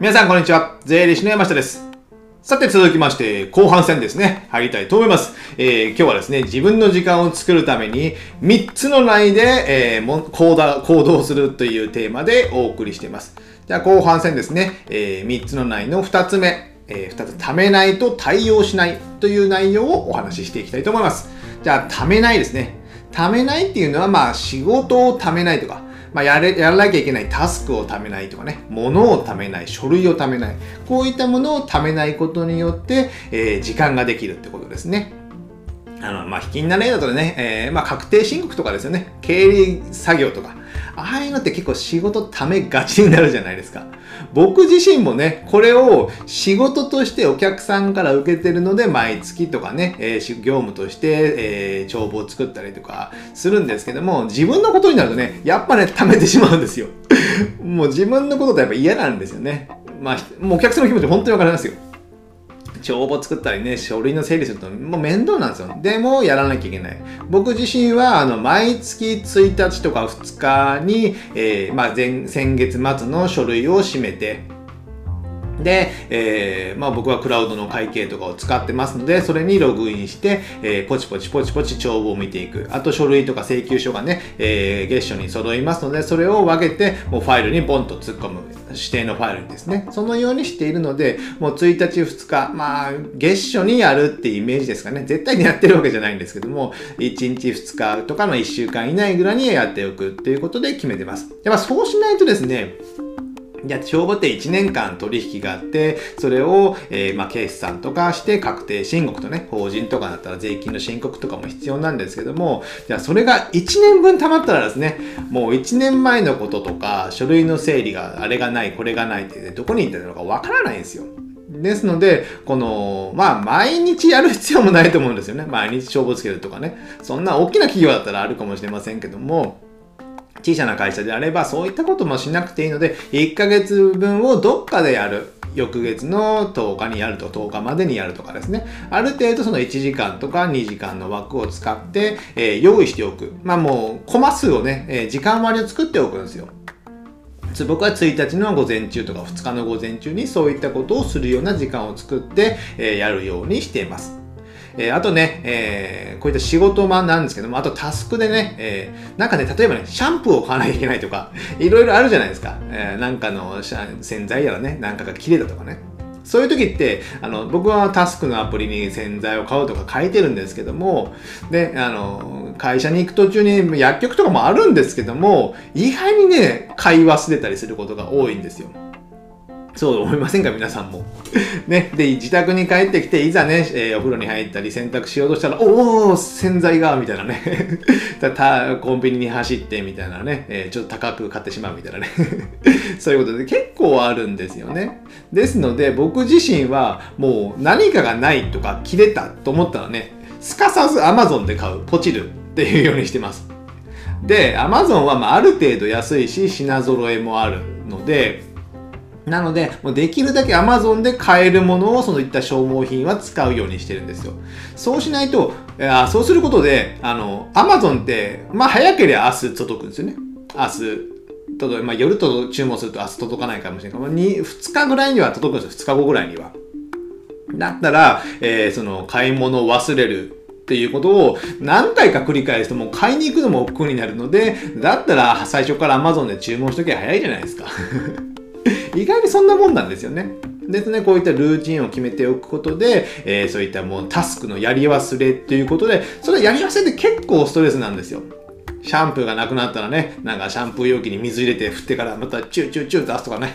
皆さんこんにちは。税理士の山下です。さて続きまして、後半戦ですね。入りたいと思います。えー今日はですね、自分の時間を作るために、3つの内で、えーも行動行動するというテーマでお送りしています。じゃあ後半戦ですね、え3つの内の2つ目、え2つ、貯めないと対応しないという内容をお話ししていきたいと思います。じゃあ、貯めないですね。貯めないっていうのは、まあ、仕事を貯めないとか、まあ、やれ、やらなきゃいけないタスクを貯めないとかね、物を貯めない、書類を貯めない、こういったものを貯めないことによって、えー時間ができるってことですね。あの、まあ、引きにな例だとね、えーまあ、確定申告とかですよね。経理作業とか。ああいうのって結構仕事貯めがちになるじゃないですか。僕自身もね、これを仕事としてお客さんから受けてるので、毎月とかね、えー業務として、えー帳簿を作ったりとかするんですけども、自分のことになるとね、やっぱね、貯めてしまうんですよ。もう自分のことってやっぱ嫌なんですよね。まあ、もうお客さんの気持ち本当にわかりますよ。帳簿作ったりね、書類の整理するともう面倒なんですよ。でもやらなきゃいけない。僕自身はあの毎月1日とか2日に、えーまあ、前先月末の書類を締めて、で、えーまあ、僕はクラウドの会計とかを使ってますので、それにログインして、えーポチポチポチポチ帳簿を見ていく。あと書類とか請求書がね、えー月初に揃いますので、それを分けて、もうファイルにボンと突っ込む。指定のファイルにですね。そのようにしているので、もう1日2日、まあ、月初にやるっていうイメージですかね。絶対にやってるわけじゃないんですけども、1日2日とかの1週間以内ぐらいにやっておくっていうことで決めてます。やっぱそうしないとですね、じゃあ、帳簿って1年間取引があって、それを、えーまあ、決算とかして確定申告とね、法人とかだったら税金の申告とかも必要なんですけども、じゃあ、それが1年分溜まったらですね、もう1年前のこととか、書類の整理が、あれがない、これがないって、ね、どこに行ったのかわからないんですよ。ですので、この、まあ、毎日やる必要もないと思うんですよね。毎日帳簿つけるとかね。そんな大きな企業だったらあるかもしれませんけども、小さな会社であればそういったこともしなくていいので1ヶ月分をどっかでやる。翌月の10日にやると10日までにやるとかですね。ある程度その1時間とか2時間の枠を使って、えー用意しておく。まあもうコマ数をね、えー時間割を作っておくんですよ。僕は1日の午前中とか2日の午前中にそういったことをするような時間を作って、えーやるようにしています。えーあとね、えーこういった仕事場なんですけども、あとタスクでね、えーなんかね、例えばね、シャンプーを買わなきゃいけないとか、いろいろあるじゃないですか。えーなんかの洗剤やらね、なんかが切れたとかね。そういう時って、あの、僕はタスクのアプリに洗剤を買うとか書いてるんですけども、で、あの、会社に行く途中に薬局とかもあるんですけども、意外にね、買い忘れたりすることが多いんですよ。そう思いませんか皆さんも。ね。で、自宅に帰ってきて、いざね、えーお風呂に入ったり洗濯しようとしたら、おお洗剤がみたいなね。たコンビニに走って、みたいなね、えーちょっと高く買ってしまうみたいなね。そういうことで結構あるんですよね。ですので、僕自身は、もう何かがないとか、切れたと思ったらね、すかさず Amazon で買う、ポチるっていうようにしてます。で、Amazon はまあある程度安いし、品揃えもあるので、なので、できるだけ Amazon で買えるものをそういった消耗品は使うようにしてるんですよ。そうしないと、いやそうすることで、あの、Amazon って、まあ早ければ明日届くんですよね。明日。届まあ、夜と注文すると明日届かないかもしれないけど、2, 2日ぐらいには届くんですよ。2日後ぐらいには。だったら、えーその買い物を忘れるっていうことを何回か繰り返すともう買いに行くのも億劫になるので、だったら最初から Amazon で注文しときゃ早いじゃないですか。意外にそんなもんなんですよね。ですね、こういったルーチンを決めておくことで、えーそういったもうタスクのやり忘れっていうことで、それやり忘れって結構ストレスなんですよ。シャンプーがなくなったらね、なんかシャンプー容器に水入れて振ってからまたチューチューチュー出すとかね。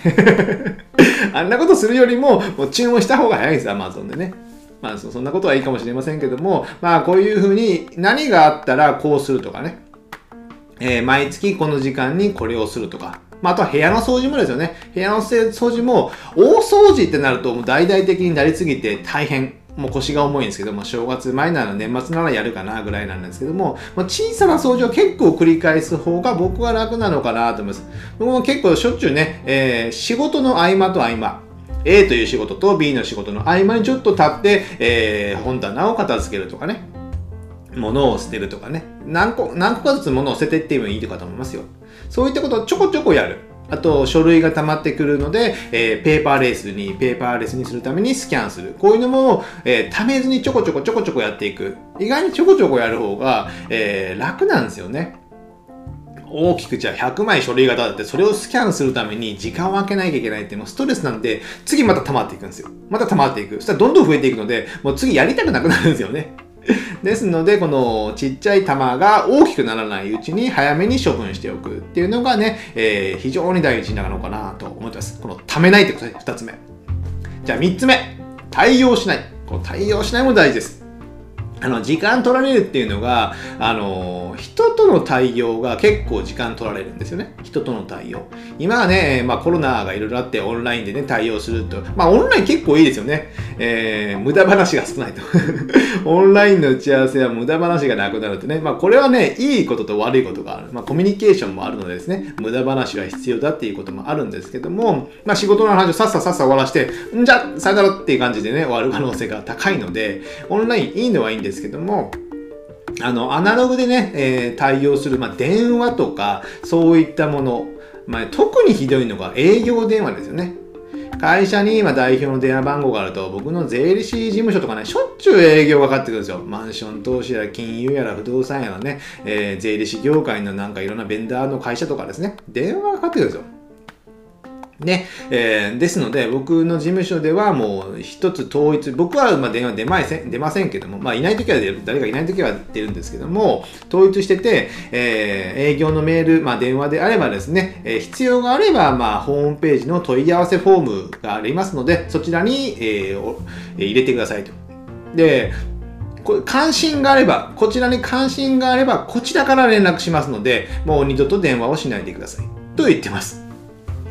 あんなことするよりも、もう注文した方が早いんです、Amazon でね。まあそそんなことはいいかもしれませんけども、まあこういうふうに何があったらこうするとかね。えー毎月この時間にこれをするとか。まあ、あとは部屋の掃除もですよね。部屋の掃除も、大掃除ってなるともう大々的になりすぎて大変。もう腰が重いんですけども、正月前なら年末ならやるかなぐらいなんですけども、まあ、小さな掃除を結構繰り返す方が僕は楽なのかなと思います。僕も結構しょっちゅうね、えー仕事の合間と合間、A という仕事と B の仕事の合間にちょっと立って、えー本棚を片付けるとかね。物を捨てるとかね。何個、何個かずつ物を捨てていってもいいとかと思いますよ。そういったことをちょこちょこやる。あと、書類が溜まってくるので、えー、ペーパーレースに、ペーパーレースにするためにスキャンする。こういうのも、えー、溜めずにちょこちょこちょこちょこやっていく。意外にちょこちょこやる方が、えー、楽なんですよね。大きくじゃあ100枚書類が立ってそれをスキャンするために時間を空けなきゃいけないってもうストレスなんで次また溜まっていくんですよ。また溜まっていく。そしたらどんどん増えていくのでもう次やりたくなくなるんですよね。ですので、このちっちゃい玉が大きくならないうちに早めに処分しておくっていうのがね、えー、非常に大事なのかなと思ってます。この溜めないってことですね、2つ目。じゃあ3つ目。対応しない。この対応しないも大事です。あの、時間取られるっていうのが、あの、人との対応が結構時間取られるんですよね。人との対応。今はね、まあコロナがいろいろあってオンラインでね、対応すると。まあオンライン結構いいですよね。えー、無駄話が少ないと。オンラインの打ち合わせは無駄話がなくなるとね。まあこれはね、いいことと悪いことがある。まあコミュニケーションもあるのでですね、無駄話は必要だっていうこともあるんですけども、まあ仕事の話をさっささっさ終わらして、んじゃ、さよならっていう感じでね、終わる可能性が高いので、オンラインいいのはいいんですですけども、あの、アナログでね、えー、対応する、まあ、電話とか、そういったもの、まあ、特にひどいのが営業電話ですよね。会社に今代表の電話番号があると、僕の税理士事務所とかね、しょっちゅう営業がかかってくるんですよ。マンション投資や金融やら不動産やらね、えー、税理士業界のなんかいろんなベンダーの会社とかですね、電話がかかってくるんですよ。ね、えー、ですので、僕の事務所ではもう一つ統一、僕はまあ電話出ません出ませんけども、まあいないときは出る、誰かいないときは出るんですけども、統一してて、えー、営業のメール、まあ電話であればですね、えー、必要があれば、まあホームページの問い合わせフォームがありますので、そちらに、えー、入れてくださいと。で、これ関心があれば、こちらに関心があれば、こちらから連絡しますので、もう二度と電話をしないでください。と言ってます。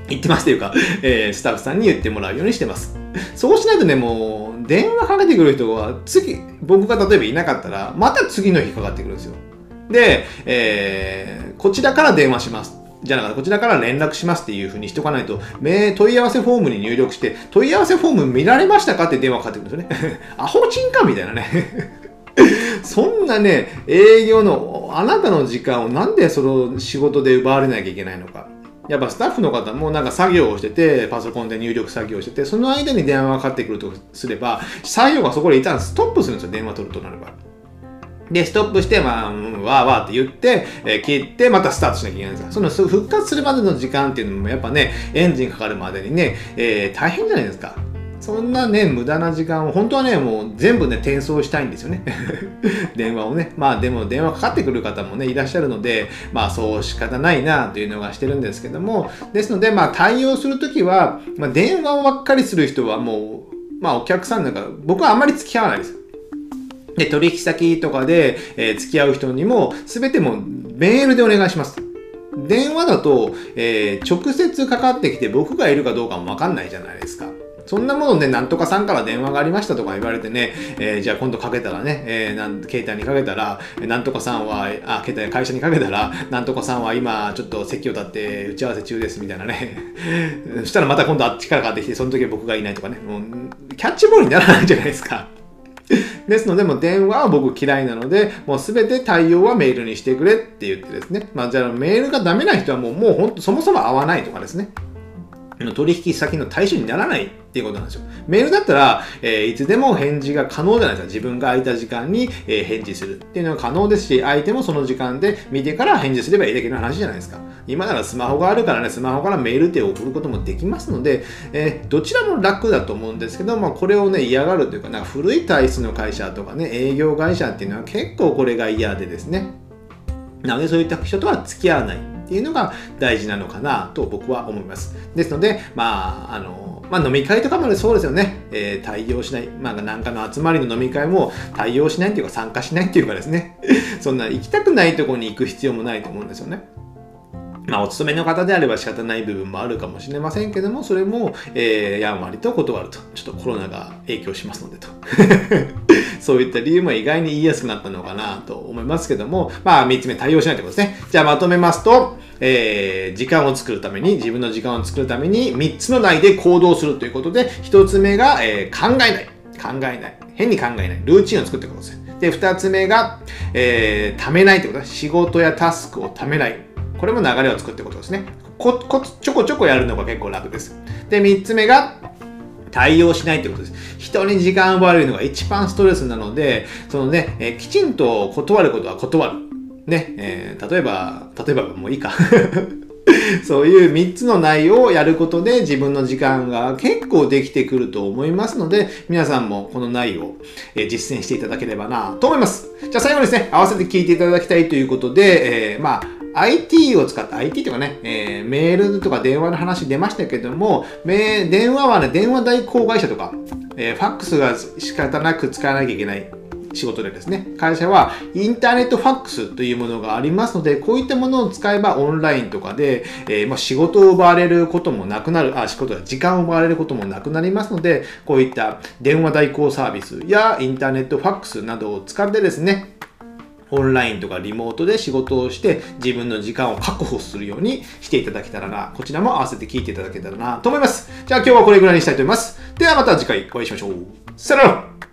言ってますというか、えー、スタッフさんに言ってもらうようにしてます。そうしないとね、もう、電話かけてくる人は、次、僕が例えばいなかったら、また次の日かかってくるんですよ。で、えー、こちらから電話します。じゃなくて、こちらから連絡しますっていうふうにしとかないと、問い合わせフォームに入力して、問い合わせフォーム見られましたかって電話かかってくるんですよね。アホチンかみたいなね。そんなね、営業の、あなたの時間をなんでその仕事で奪われなきゃいけないのか。やっぱスタッフの方もなんか作業をしてて、パソコンで入力作業をしてて、その間に電話がかかってくるとすれば、作業がそこで一旦ストップするんですよ、電話取るとなれば。で、ストップして、まあ、うんわーわーって言って、えー、切って、またスタートしなきゃいけないんですその復活するまでの時間っていうのも、やっぱね、エンジンかかるまでにね、えー、大変じゃないですか。そんなね、無駄な時間を、本当はね、もう全部ね、転送したいんですよね。電話をね。まあでも電話かかってくる方もね、いらっしゃるので、まあそう仕方ないなというのがしてるんですけども、ですので、まあ対応するときは、まあ電話をばっかりする人はもう、まあお客さんなんか、僕はあんまり付き合わないです。で、取引先とかで、えー、付き合う人にも、すべてもメールでお願いします。電話だと、えー、直接かかってきて僕がいるかどうかもわかんないじゃないですか。そんなものね、なんとかさんから電話がありましたとか言われてね、えー、じゃあ今度かけたらね、えー、なん携帯にかけたら、なんとかさんは、あ、携帯会社にかけたら、なんとかさんは今ちょっと席を立って打ち合わせ中ですみたいなね。そしたらまた今度あっちからかかってきて、その時は僕がいないとかね、もうキャッチボールにならないじゃないですか。ですので、もう電話は僕嫌いなので、もうすべて対応はメールにしてくれって言ってですね。まあじゃあメールがダメな人はもう、もう本当そもそも会わないとかですね。取引先の対象にならないっていうことなんですよ。メールだったら、えー、いつでも返事が可能じゃないですか。自分が空いた時間に、えー、返事するっていうのが可能ですし、相手もその時間で見てから返事すればいいだけの話じゃないですか。今ならスマホがあるからね、スマホからメールって送ることもできますので、えー、どちらも楽だと思うんですけど、まあ、これをね、嫌がるというか、なんか古い体質の会社とかね、営業会社っていうのは結構これが嫌でですね。なので、そういった人とは付き合わない。っていうのが大事なのかなと僕は思います。ですので、まあ、あの、まあ、飲み会とかまでそうですよね。えー、対応しない。まあ、なんかの集まりの飲み会も対応しないっていうか参加しないっていうかですね。そんな行きたくないとこに行く必要もないと思うんですよね。まあ、お勤めの方であれば仕方ない部分もあるかもしれませんけども、それも、えー、やんわりと断ると。ちょっとコロナが影響しますのでと。そういった理由も意外に言いやすくなったのかなと思いますけども、まあ、3つ目対応しないということですね。じゃあまとめますと、えー、時間を作るために、自分の時間を作るために、3つの内で行動するということで、1つ目が、えー、考えない。考えない。変に考えない。ルーチンを作ってくことです。で、2つ目が、えー、貯めないということです。仕事やタスクを貯めない。これも流れを作ってことですね。こ、こ、ちょこちょこやるのが結構楽です。で、3つ目が、対応しないってことです。人に時間を奪われるのが一番ストレスなので、そのね、えきちんと断ることは断る。ね、えー、例えば、例えばもういいか。そういう3つの内容をやることで自分の時間が結構できてくると思いますので、皆さんもこの内容を実践していただければなと思います。じゃあ最後にですね、合わせて聞いていただきたいということで、えー、まあ、IT を使った IT とかね、えー、メールとか電話の話出ましたけども、電話はね、電話代行会社とか、えー、ファックスが仕方なく使わなきゃいけない仕事でですね、会社はインターネットファックスというものがありますので、こういったものを使えばオンラインとかで、えー、まあ、仕事を奪われることもなくなる、あ、仕事は時間を奪われることもなくなりますので、こういった電話代行サービスやインターネットファックスなどを使ってですね、オンラインとかリモートで仕事をして自分の時間を確保するようにしていただけたらな、こちらも合わせて聞いていただけたらなと思います。じゃあ今日はこれぐらいにしたいと思います。ではまた次回お会いしましょう。さよなら